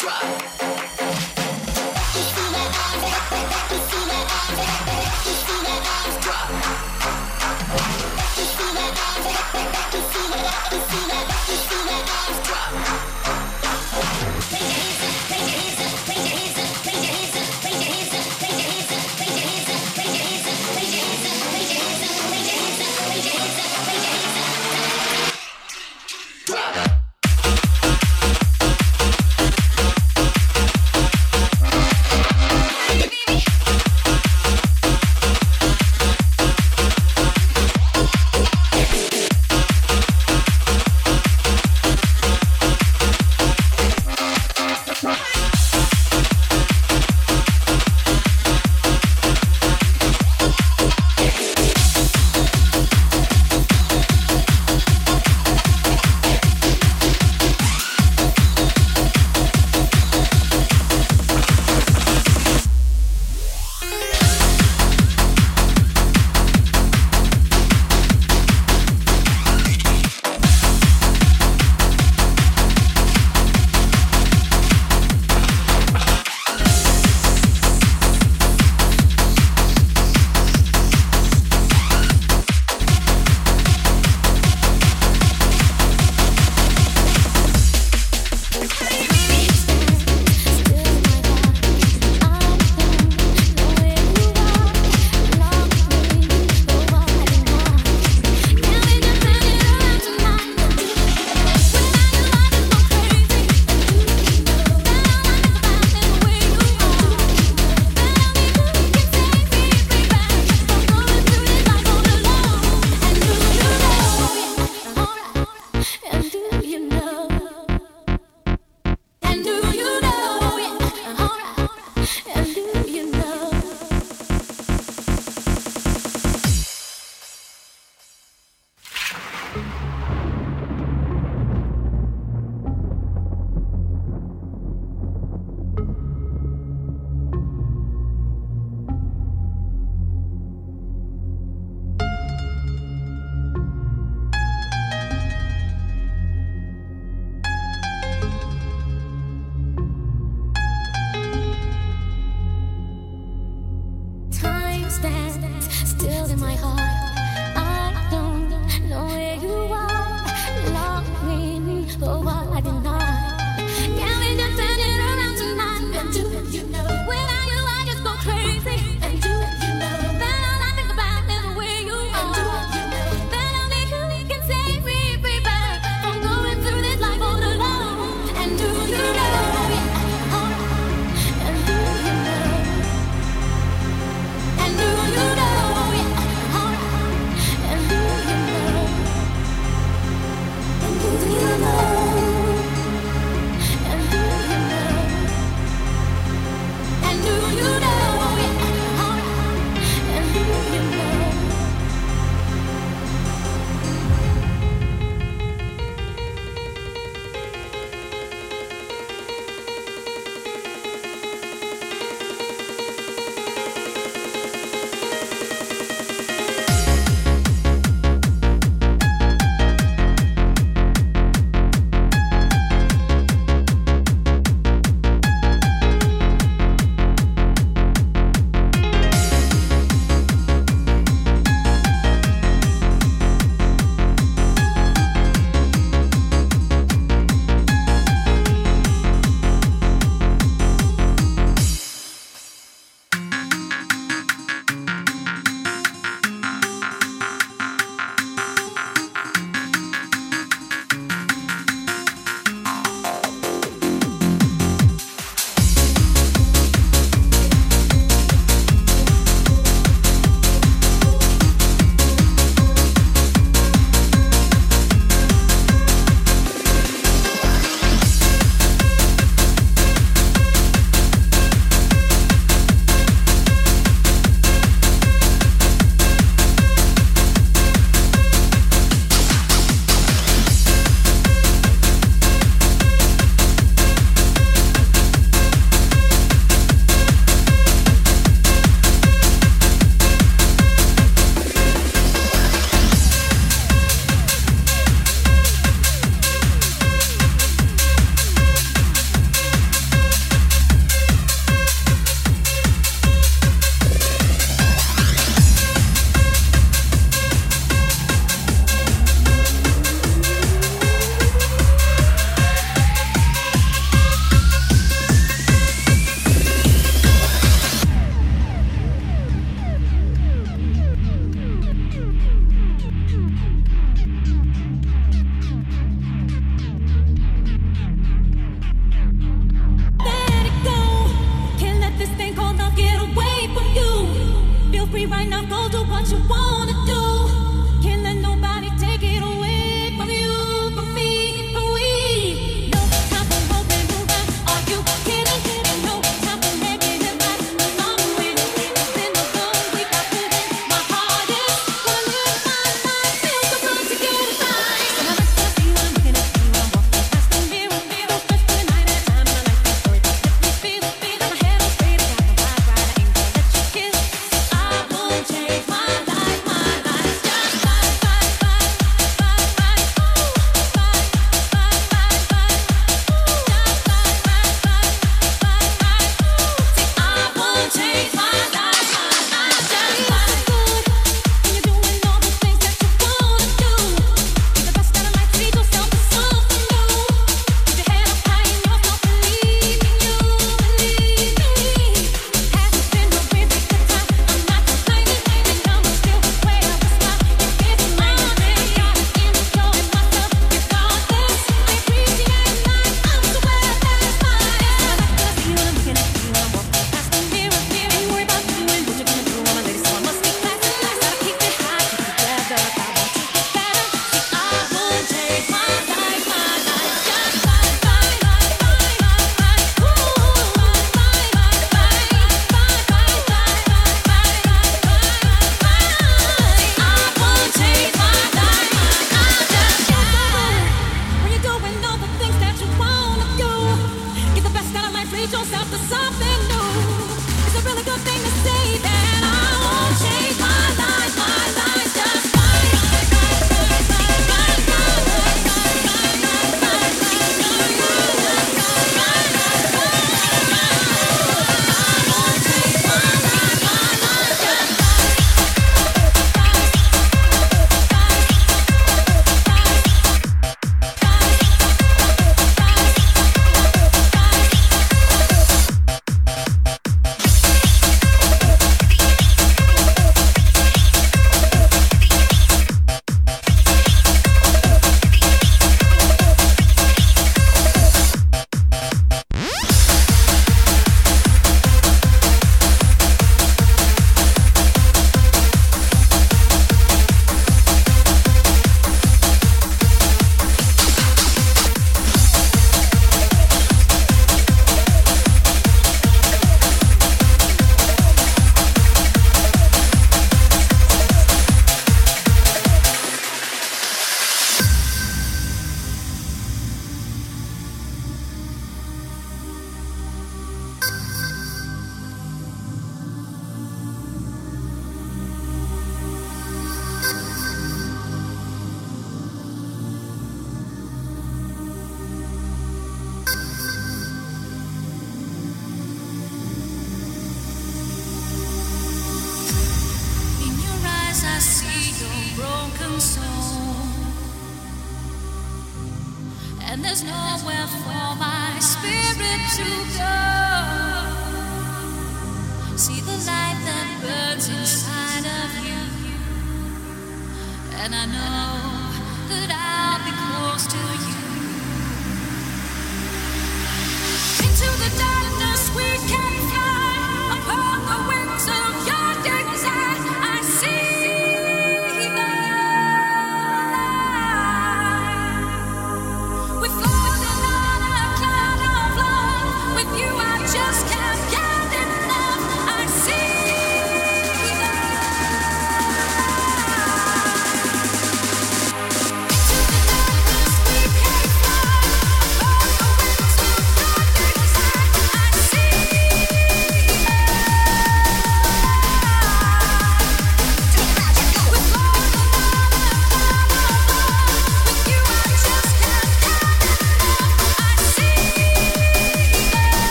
Drop.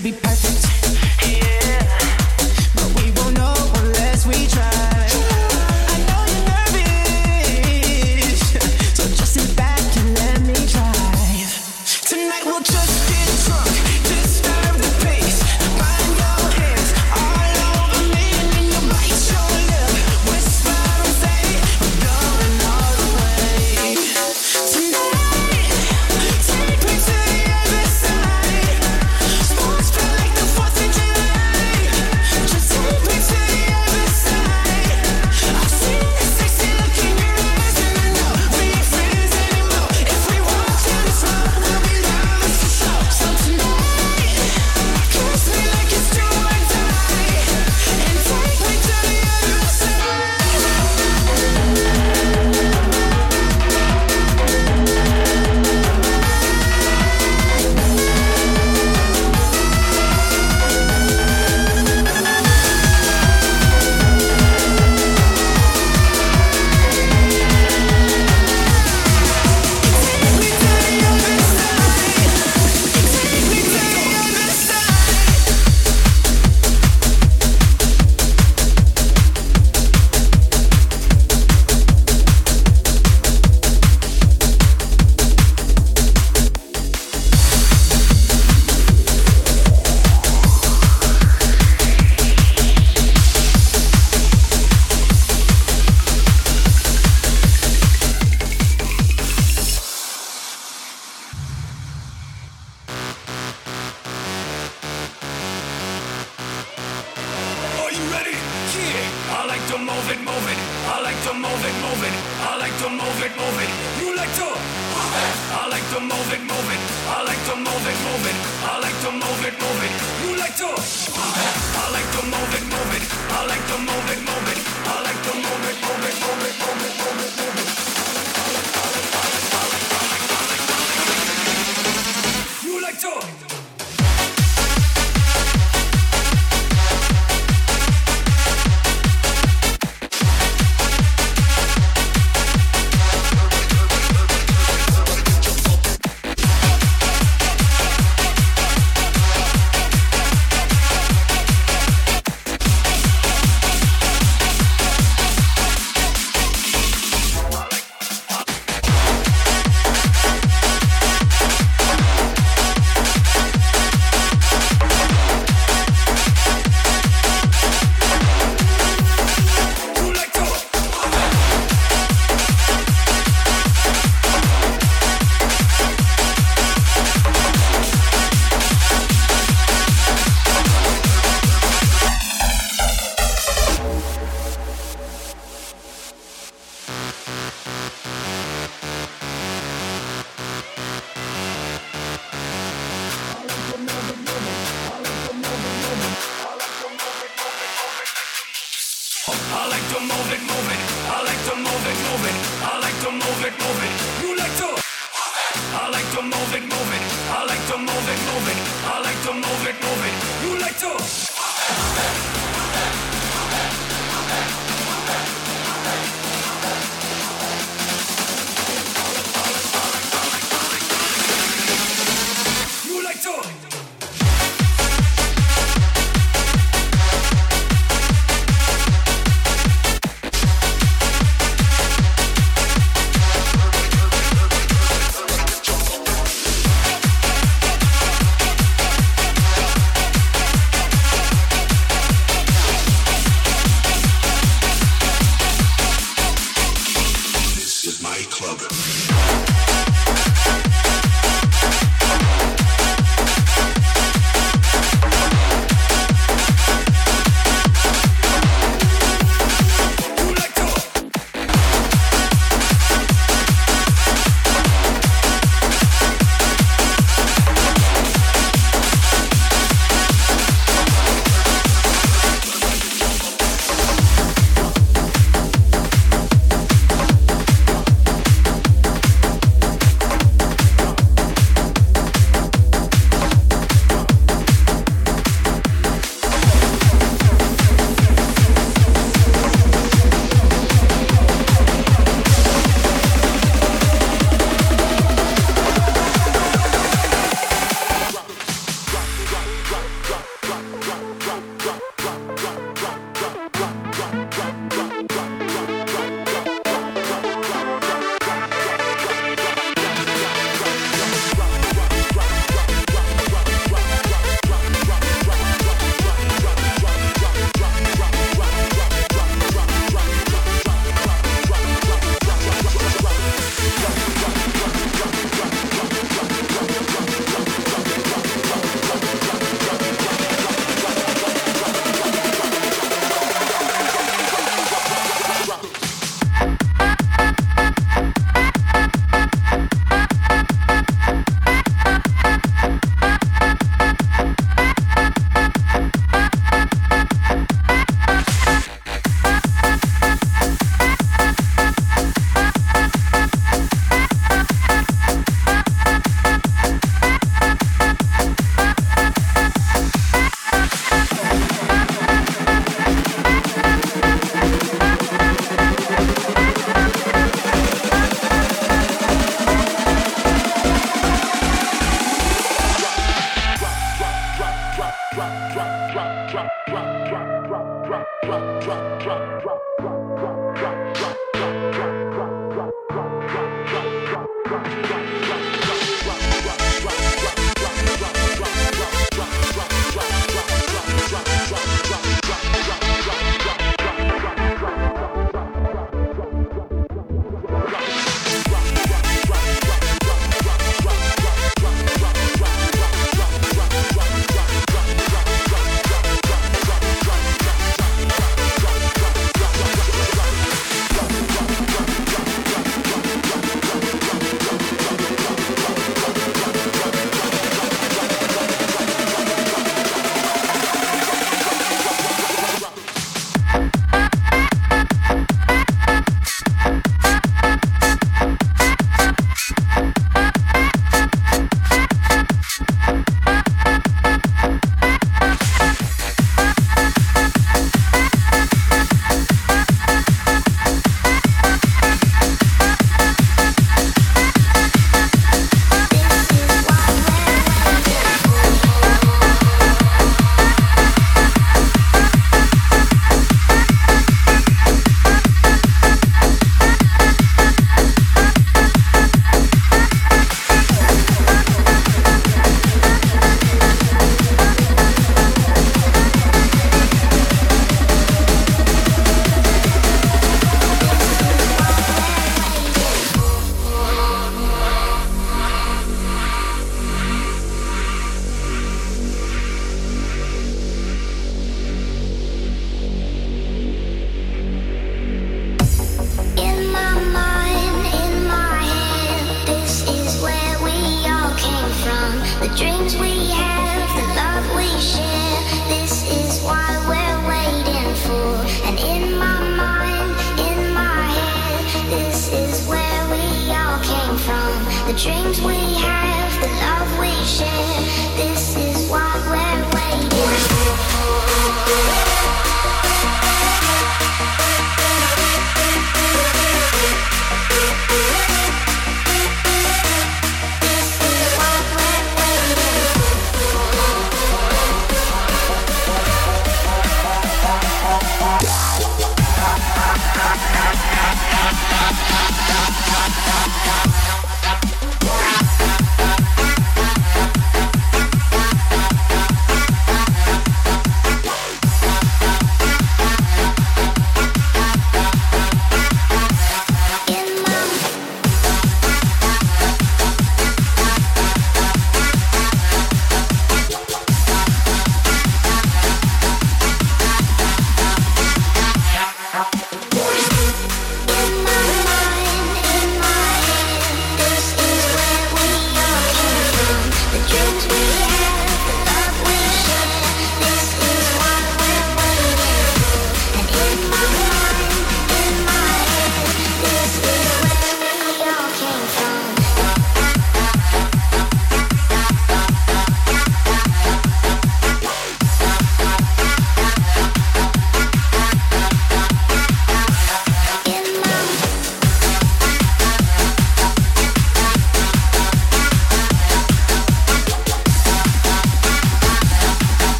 Could be perfect.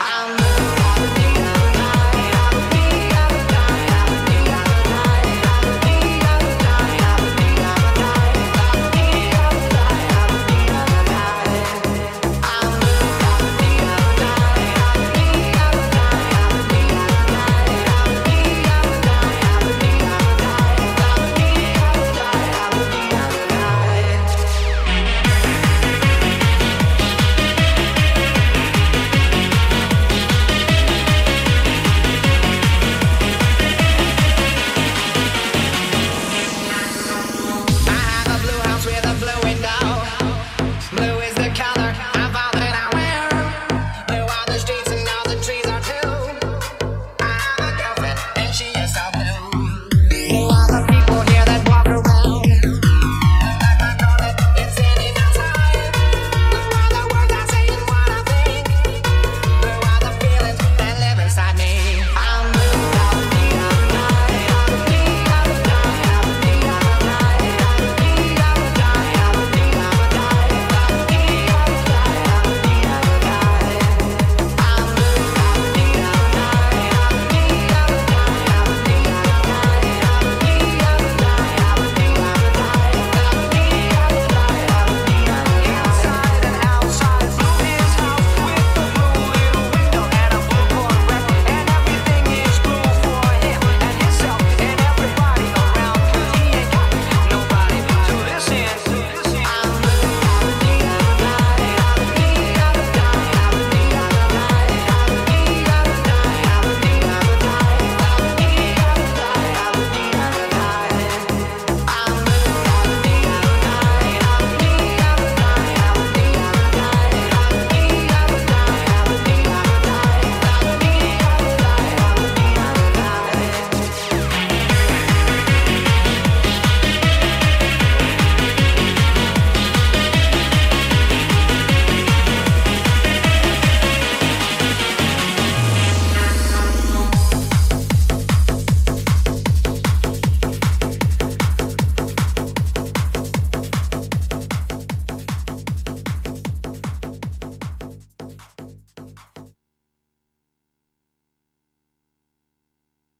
I'm